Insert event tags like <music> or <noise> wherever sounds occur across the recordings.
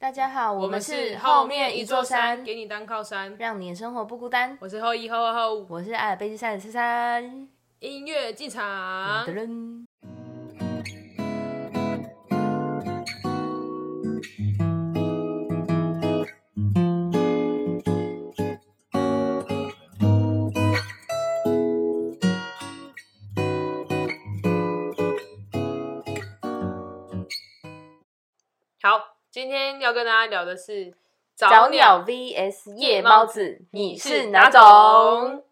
大家好，我们是后面一座山，给你当靠山。让你的生活不孤单。我是后一后后后，我是阿尔卑斯山的山山。音乐进场。噔噔今天要跟大家聊的是早鸟 VS 夜猫子，你是哪种？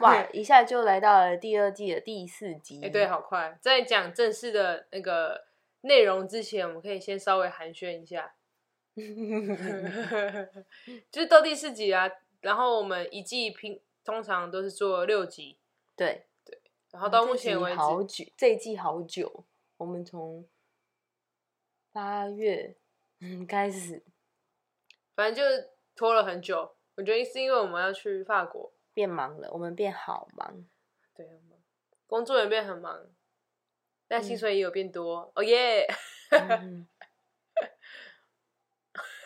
哇，一下就来到了第二季的第四集。哎、对，好快。在讲正式的那个内容之前，我们可以先稍微寒暄一下，<laughs> 就是到第四集啊。然后我们一季平通常都是做六集，对对，然后到目前为止好，久，这一季好久，我们从八月嗯开始反正就拖了很久。我觉得是因为我们要去法国，变忙了，我们变好忙。对，很忙，工作也变很忙，但薪嗯水也有变多。哦耶！嗯 <laughs>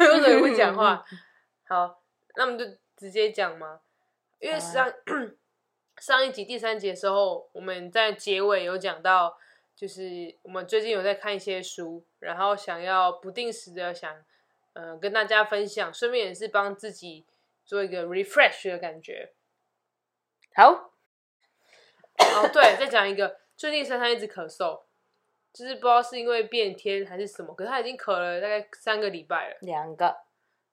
为什么你不讲话？<laughs> 好，那我们就直接讲嘛。因为上、<coughs> 上一集第三集的时候，我们在结尾有讲到，就是我们最近有在看一些书，然后想要不定时的想，呃，跟大家分享，顺便也是帮自己做一个 refresh 的感觉。好，哦，对，再讲一个，最近珊珊一直咳嗽，就是不知道是因为变天还是什么，可是她已经咳了大概三个礼拜了，两个，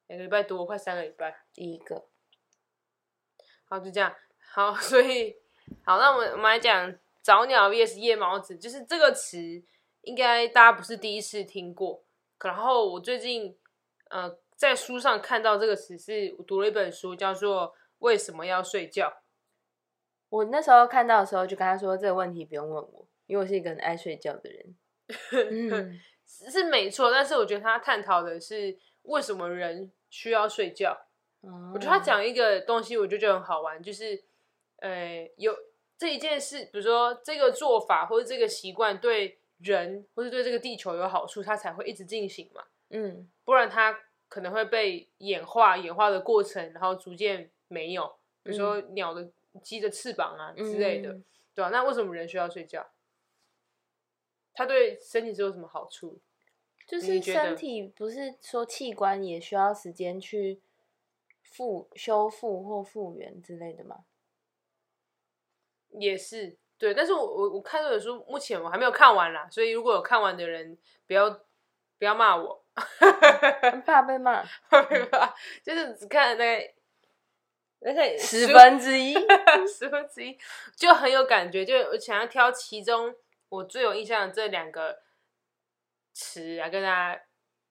两个礼拜多，快三个礼拜。第一个好，就这样。好，所以好，那我们我们来讲早鸟 VS 夜猫子，就是这个词，应该大家不是第一次听过。然后我最近呃在书上看到这个词，是我读了一本书，叫做《为什么要睡觉》。我那时候看到的时候就跟他说这个问题不用问我，因为我是一个很爱睡觉的人。<laughs> 嗯，是是没错，但是我觉得他探讨的是为什么人需要睡觉。我我觉得他讲一个东西，我就觉得很好玩，就是呃，有这一件事，比如说这个做法或者这个习惯对人或者对这个地球有好处，它才会一直进行嘛，嗯不然它可能会被演化，演化的过程，然后逐渐没有，比如说鸟的鸡的翅膀啊之类的，嗯对吧、那为什么人需要睡觉？它对身体是有什么好处？就是身体不是说器官也需要时间去复修复或复原之类的吗？也是对，但是我我我看这本书，目前我还没有看完啦，所以如果有看完的人，不要不要骂我，很怕被 <laughs> 骂，就是只看了大概大概十分之一。<laughs> 十分之一，就很有感觉，就我想要挑其中我最有印象的这两个词来跟大家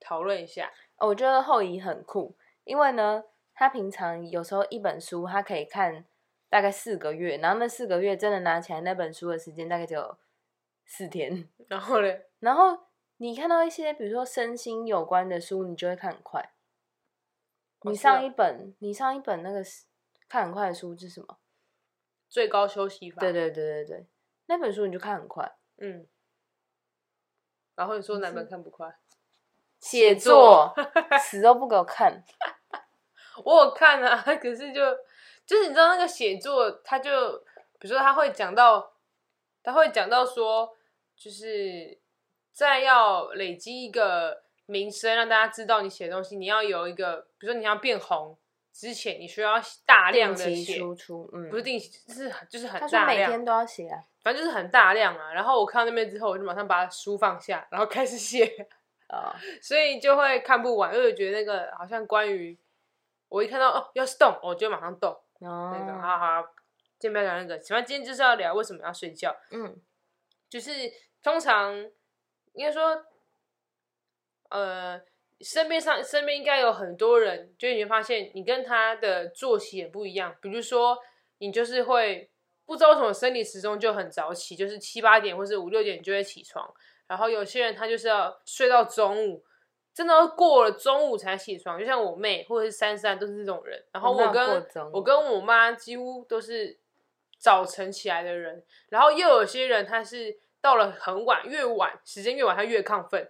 讨论一下。哦我觉得后移很酷，因为呢，他平常有时候一本书他可以看大概四个月，然后那四个月真的拿起来那本书的时间大概只有四天。<laughs> 然后呢，然后你看到一些比如说身心有关的书，你就会看很快。你上一本，你上一本那个看很快的书是什么？最高休息法，对对对对对，那本书你就看很快。嗯。然后你说哪本看不快？写作作死都不给我看，<laughs> 我有看啊，可是就就是你知道那个写作，他就比如说他会讲到，他会讲到说，就是在要累积一个名声，让大家知道你写的东西，你要有一个，比如说你要变红之前，你需要大量的写，输出，嗯，不是定期，就是就是很大量，每天都要写啊，反正就是很大量啊。然后我看到那边之后，我就马上把书放下，然后开始写。啊 <laughs> <laughs> 所以就会看不完，因为我觉得那个好像关于我一看到哦要是动，我就马上动。哦，那个，好好，今天不要聊那个，反正今天就是要聊为什么要睡觉。嗯就是通常应该说，呃，身边上身边应该有很多人，就你会发现你跟他的作息也不一样。比如说，你就是会不知道为什么生理时钟就很早起，就是七八点或是五六点就会起床。然后有些人他就是要睡到中午，真的要过了中午才起床，就像我妹或者是珊珊都是这种人。然后我跟我跟我妈几乎都是早晨起来的人，然后又有些人他是到了很晚，越晚时间越晚他越亢奋，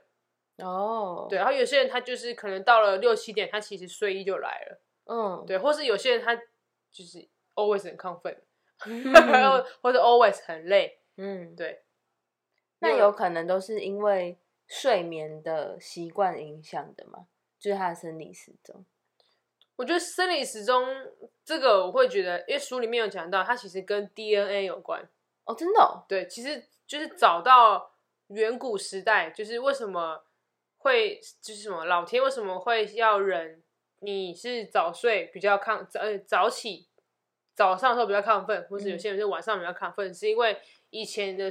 哦，对，，然后有些人他就是可能到了六七点，他其实睡意就来了，嗯，对，或是有些人他就是 always 很亢奋，<laughs> 嗯或者 always 很累，嗯，对，那有可能都是因为睡眠的习惯影响的嘛，就是他的生理时钟。我觉得生理时钟这个我会觉得，因为书里面有讲到，它其实跟 DNA 有关。哦，真的、哦，对，其实就是找到远古时代，就是为什么会就是什么老天为什么会要人你是早睡比较亢早呃早起，早上的时候比较亢奋，或是有嗯些人是晚上比较亢奋，是因为以前的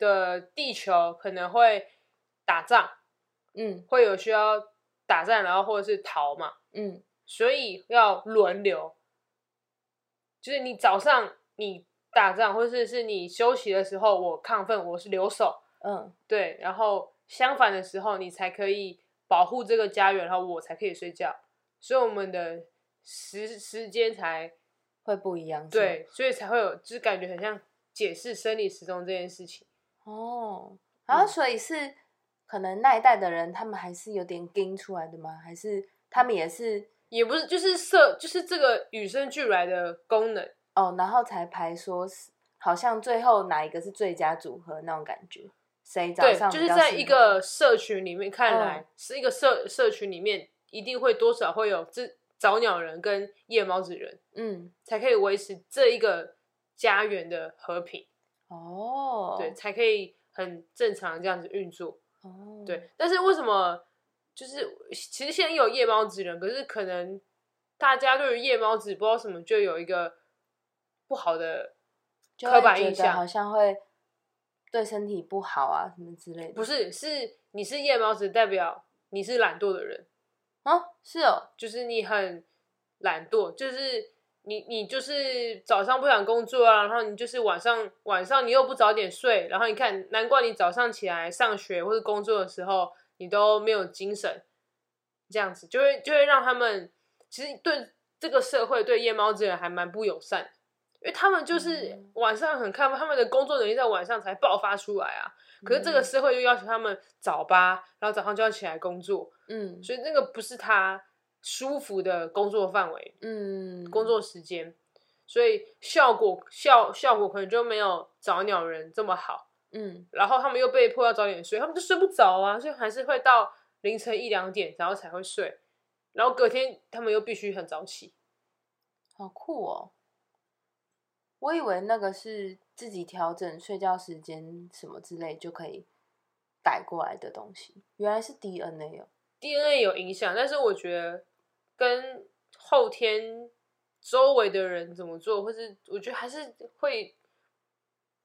的地球可能会打仗，嗯会有需要打仗，然后或者是逃嘛，嗯所以要轮流，就是你早上你打仗，或者是你休息的时候，我亢奋，我是留守，嗯，对，然后相反的时候，你才可以保护这个家园，然后我才可以睡觉，所以我们的时时间才会不一样。对，所以才会有，就是感觉很像解释生理时钟这件事情。哦，然后嗯所以是可能那一代的人，他们还是有点跟出来的吗？还是他们也是也不是，就是设，就是这个与生俱来的功能。哦，然后才排说是好像最后哪一个是最佳组合那种感觉？谁早对，上就是在一个社群里面看来，嗯是一个社社群里面一定会多少会有这早鸟人跟夜猫子人，嗯才可以维持这一个家园的和平，哦，对，才可以很正常这样子运作。哦，对，但是为什么就是其实现在有夜猫子人，可是可能大家对于夜猫子不知道什么就有一个不好的刻板印象好，像会对身体不好啊什么之类的。不是是你是夜猫子，代表你是懒惰的人。哦，是哦，就是你很懒惰，就是你你就是早上不想工作啊，然后你就是晚上晚上你又不早点睡，然后你看，难怪你早上起来上学或者工作的时候你都没有精神，这样子就会就会让他们其实对这个社会对夜猫子人还蛮不友善的，因为他们就是嗯。晚上很看他们的工作能力在晚上才爆发出来啊，可是这个嗯。社会又要求他们早八，然后早上就要起来工作，嗯。所以那个不是他舒服的工作范围、嗯，工作时间，所以效果效效果可能就没有早鸟人这么好。嗯然后他们又被迫要早点睡，他们就睡不着啊，所以还是会到凌晨一两点，然后才会睡。然后隔天他们又必须很早起，好酷哦！我以为那个是自己调整睡觉时间什么之类就可以改过来的东西，原来是 DNA 哦。DNA 有影响，但是我觉得跟后天周围的人怎么做，或是我觉得还是会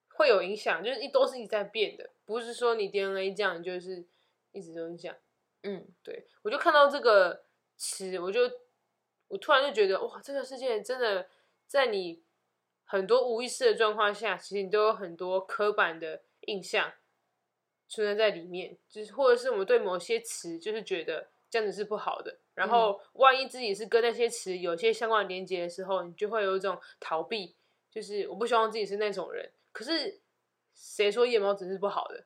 会有影响，就是一都是一直在变的，不是说你 DNA 这样就是一直都是这样。嗯对我就看到这个词，我就我突然就觉得哇，这个世界真的在你很多无意识的状况下，其实你都有很多刻板的印象存在在里面，就是或者是我们对某些词就是觉得这样子是不好的，然后万一自己是跟那些词有些相关的连接的时候，你就会有一种逃避，就是我不希望自己是那种人。可是谁说夜猫子是不好的？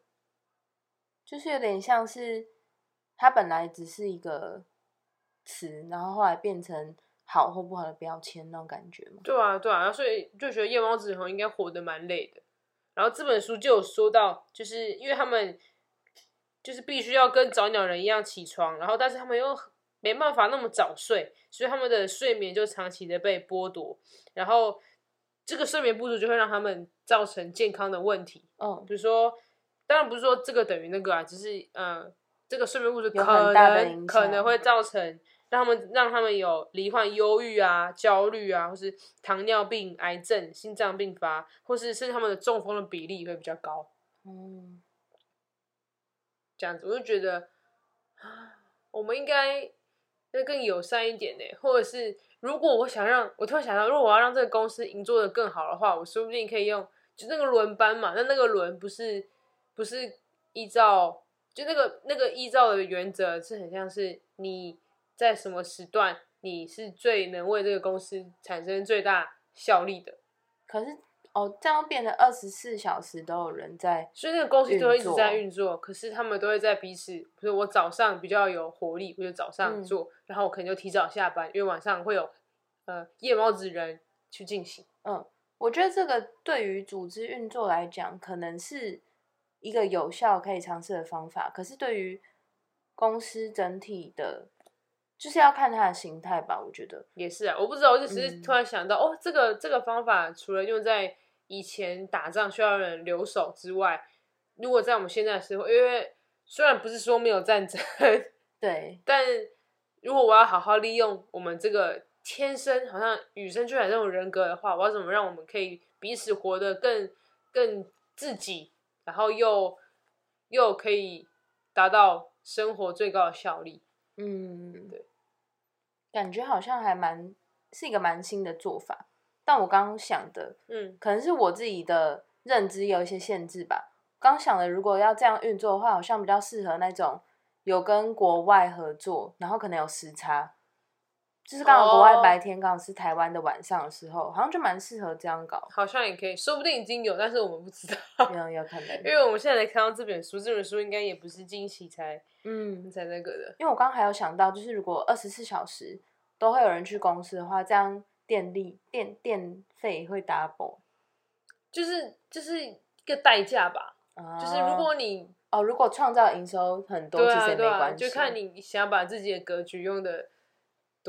就是有点像是它本来只是一个词，然后后来变成好或不好的标签那种感觉嘛。对啊，对啊，所以就觉得夜猫子好像应该活得蛮累的。然后这本书就有说到，就是因为他们就是必须要跟早鸟人一样起床，然后但是他们又没办法那么早睡，所以他们的睡眠就长期的被剥夺，然后这个睡眠不足就会让他们造成健康的问题，嗯比如说，当然不是说这个等于那个啊，只是呃，这个睡眠不足有可能可能会造成让他们让他们有罹患忧郁啊、焦虑啊，或是糖尿病、癌症、心脏病发，或是甚至他们的中风的比例会比较高。嗯，这样子，我就觉得，我们应该要更友善一点呢，或者是如果我想让我突然想到，如果我要让这个公司营做的更好的话，我说不定可以用就那个轮班嘛，那那个轮不是不是依照就那个那个依照的原则是很像是你在什么时段你是最能为这个公司产生最大效力的，可是哦，这样变得二十四小时都有人在，所以那个公司就会一直在运运作，可是他们都会在彼此，比如我早上比较有活力，我就早上嗯做，然后我可能就提早下班，因为晚上会有呃夜猫子人去进行。嗯，我觉得这个对于组织运作来讲，可能是一个有效可以尝试的方法，可是对于公司整体的，就是要看他的形态吧，我觉得，也是啊，我不知道，我就只是嗯突然想到，哦，这个这个方法除了用在以前打仗需要人留守之外，如果在我们现在的时候，因为虽然不是说没有战争，<laughs> 对，但如果我要好好利用我们这个天生好像与生俱来这种人格的话，我要怎么让我们可以彼此活得更更自己，然后又又可以达到生活最高的效率？嗯，对，感觉好像还蛮是一个蛮新的做法，但我刚刚想的，嗯，可能是我自己的认知有一些限制吧。刚想的，如果要这样运作的话，好像比较适合那种有跟国外合作，然后可能有时差，就是刚好国外哦白天刚好是台湾的晚上的时候，好像就蛮适合这样搞。好像也可以，说不定已经有，但是我们不知道。有有可能，因为我们现在才看到这本书，这本书应该也不是近期才嗯，才那个的。因为我刚刚还有想到，就是如果二十四小时都会有人去公司的话，这样电力电电费会 double。就是就是一个代价吧，就是如果你哦，如果创造营收很多，对其实也没关系，就看你想把自己的格局用的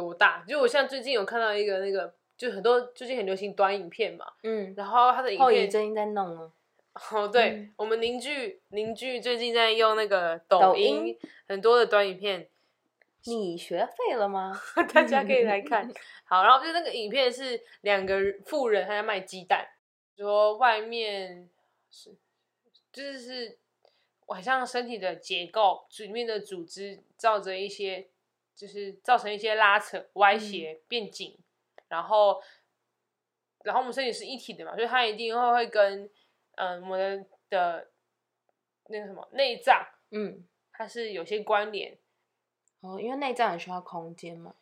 多大。就我像最近有看到一个那个，就很多最近很流行短影片嘛，嗯，然后他的影片后遗最近在弄了，哦，对、嗯我们邻居邻居最近在用那个抖抖音音很多的短影片，你学废了吗？<laughs> 大家可以来看。<laughs> 好，然后就那个影片是两个富人他在卖鸡蛋，说外面是就是是好像身体的结构里面的组织照着一些就是造成一些拉扯、歪斜、变紧，然后然后我们身体是一体的嘛，所以它一定会会跟嗯、我们的那个什么内脏嗯，它是有些关联。哦，因为内脏也需要空间嘛，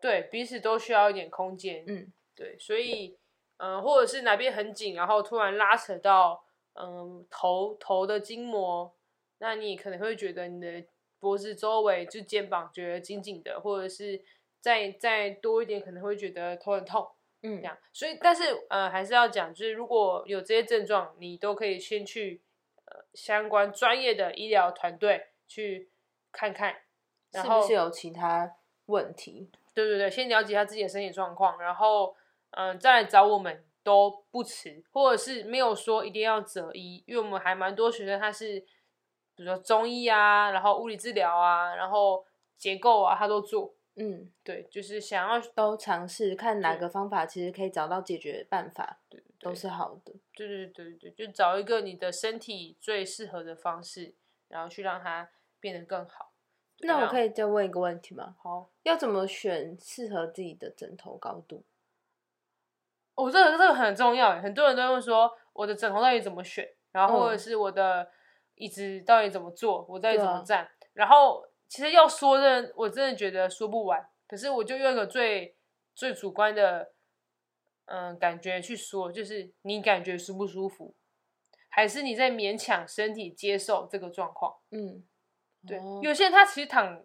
对，彼此都需要一点空间。嗯，对，所以，嗯、或者是哪边很紧，然后突然拉扯到，嗯、头头的筋膜，那你可能会觉得你的脖子周围就肩膀觉得紧紧的，或者是再再多一点，可能会觉得头很痛嗯这样。所以，但是呃，还是要讲，就是如果有这些症状，你都可以先去呃相关专业的医疗团队去看看，然后是不是有其他问题？对对对，先了解一下自己的身体状况，然后嗯、呃再来找我们都不迟，或者是没有说一定要择医，因为我们还蛮多学生他是，比如说中医啊，然后物理治疗啊，然后结构啊，他都做。嗯，对，就是想要都尝试看哪对个方法其实可以找到解决办法，都对是好的。对对对对，就找一个你的身体最适合的方式，然后去让它变得更好。那我可以以再问一个问题吗？好，要怎么选适合自己的枕头高度？哦，这个这个很重要，很多人都会问说我的枕头到底怎么选，然后或者嗯是我的椅子到底怎么坐，我到底怎么站，然后其实要说的，我真的觉得说不完，可是我就用一个最最主观的嗯感觉去说，就是你感觉舒不舒服，还是你在勉强身体接受这个状况？嗯，对，哦。有些人他其实躺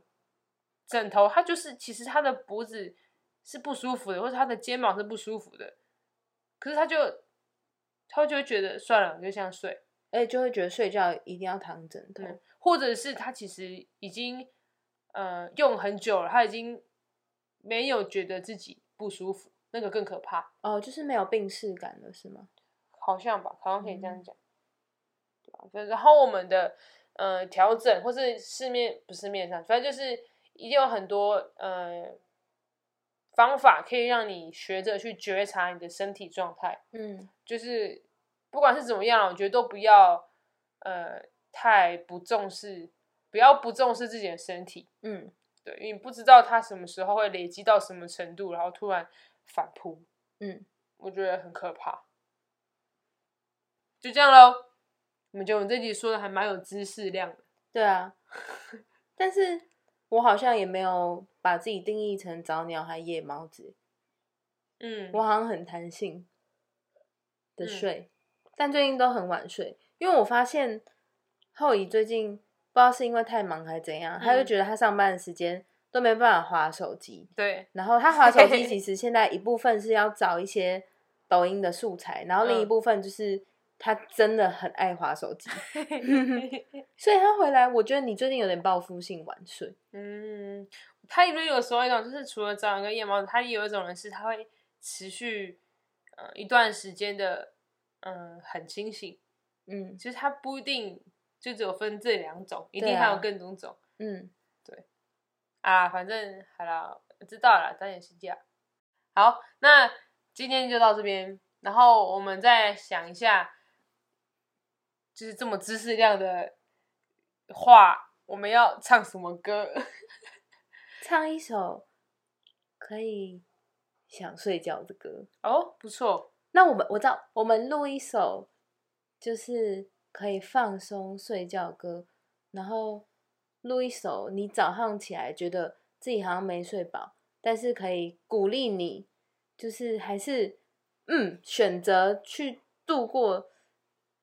枕头，他就是其实他的脖子是不舒服的，或者他的肩膀是不舒服的，可是他就他就会觉得算了，就这样睡，而且就会觉得睡觉一定要躺枕头。嗯，或者是他其实已经呃用很久了，他已经没有觉得自己不舒服，那个更可怕，哦，就是没有病逝感了，是吗？好像吧，好像可以这样嗯讲，对吧？对然后我们的呃调整，或是市面不是面上，反正就是一定有很多呃方法可以让你学着去觉察你的身体状态，嗯就是不管是怎么样，我觉得都不要呃太不重视，不要不重视自己的身体，嗯，对，因为你不知道它什么时候会累积到什么程度，然后突然反扑，嗯，我觉得很可怕。就这样喽，我们觉得我们这集说的还蛮有知识量的。对啊。但是我好像也没有把自己定义成早鸟还夜猫子，嗯，我好像很弹性。的嗯睡，但最近都很晚睡，因为我发现后姨最近不知道是因为太忙还是怎样，他就嗯。觉得他上班的时间都没办法划手机，对，然后他划手机 <laughs> 其实现在一部分是要找一些抖音的素材，然后另一嗯。部分就是他真的很爱划手机，<laughs> <laughs> 所以他回来，我觉得你最近有点报复性晚睡，嗯，他因为有时候一种就是除了早上跟夜猫子，他也有一种人是他会持续呃一段时间的嗯、呃很清醒，嗯其实他不一定就只有分这两种，一定还有啊更多种嗯，对啊。反正好了，我知道了，早点睡觉。好，那今天就到这边，然后我们再想一下，就是这么知识量的话，我们要唱什么歌？<laughs> 唱一首可以想睡觉的歌。哦，不错，那我们我知道，我们录一首就是可以放松睡觉歌，然后录一首你早上起来觉得自己好像没睡饱，但是可以鼓励你，就是还是嗯选择去度过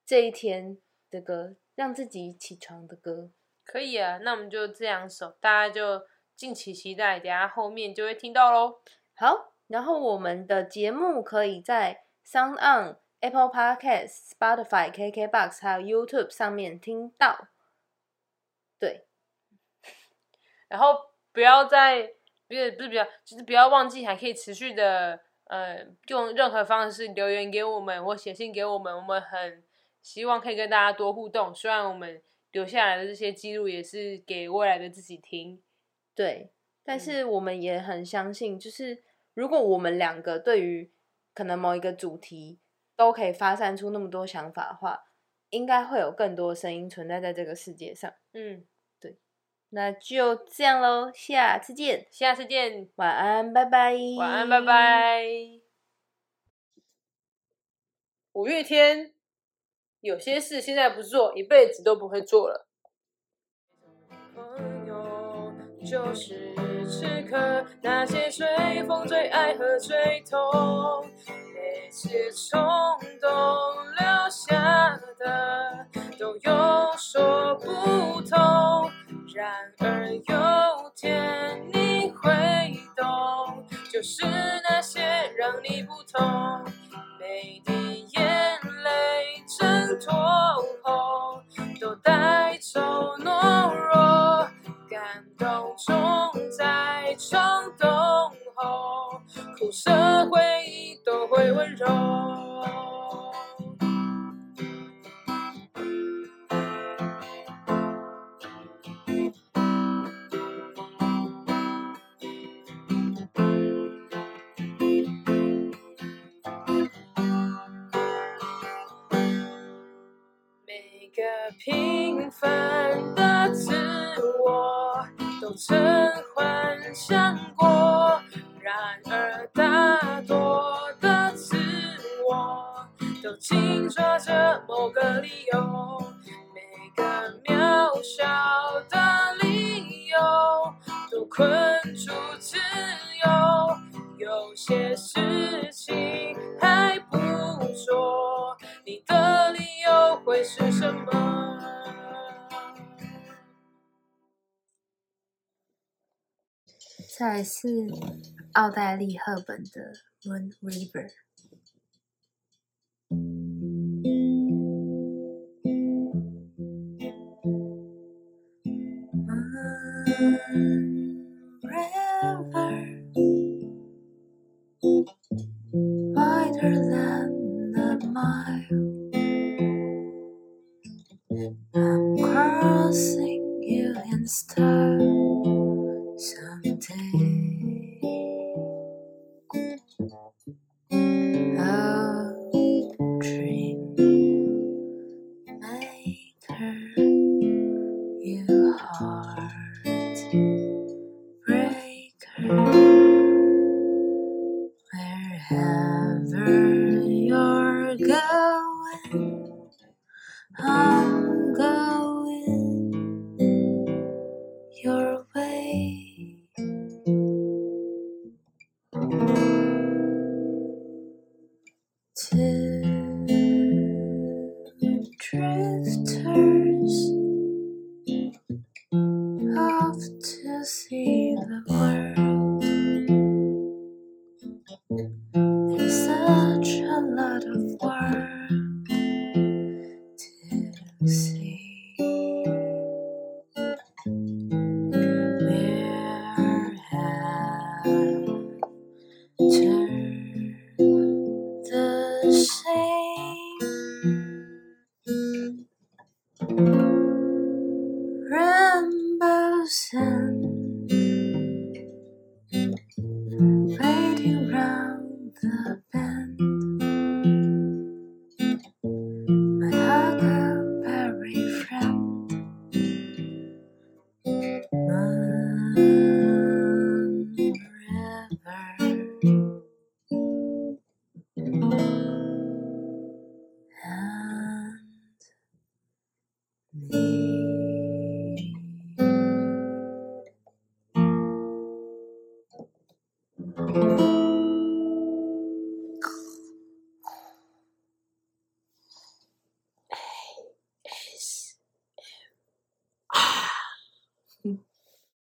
这一天的歌，让自己起床的歌。可以啊。那我们就这两首，大家就敬请期待，等下后面就会听到喽。好，然后我们的节目可以在 Sound On、Apple Podcast、Spotify、KKBox 还有 YouTube 上面听到。对，<laughs> 然后不要再不是不是不要，就是不要忘记还可以持续的呃用任何方式留言给我们或写信给我们，我们很希望可以跟大家多互动。虽然我们留下来的这些记录也是给未来的自己听，对，但嗯是我们也很相信，就是如果我们两个对于可能某一个主题都可以发散出那么多想法的话，应该会有更多声音存在在这个世界上。嗯，对那就这样喽，下次见，下次见，晚安，拜拜，晚安，拜。拜。五月天，有些事现在不做，一辈子都不会做了。朋友就是此刻那些最疯、最爱和最痛，每次冲动留下的都有都会温柔。每个平凡的自我都曾幻想个理由，每个渺小的理由都困住自由，有些事情还不做，你的理由会是什么？再来是奥黛丽·赫本的《Moon River》。River, wider than a mile. I'm crossing you in style someday.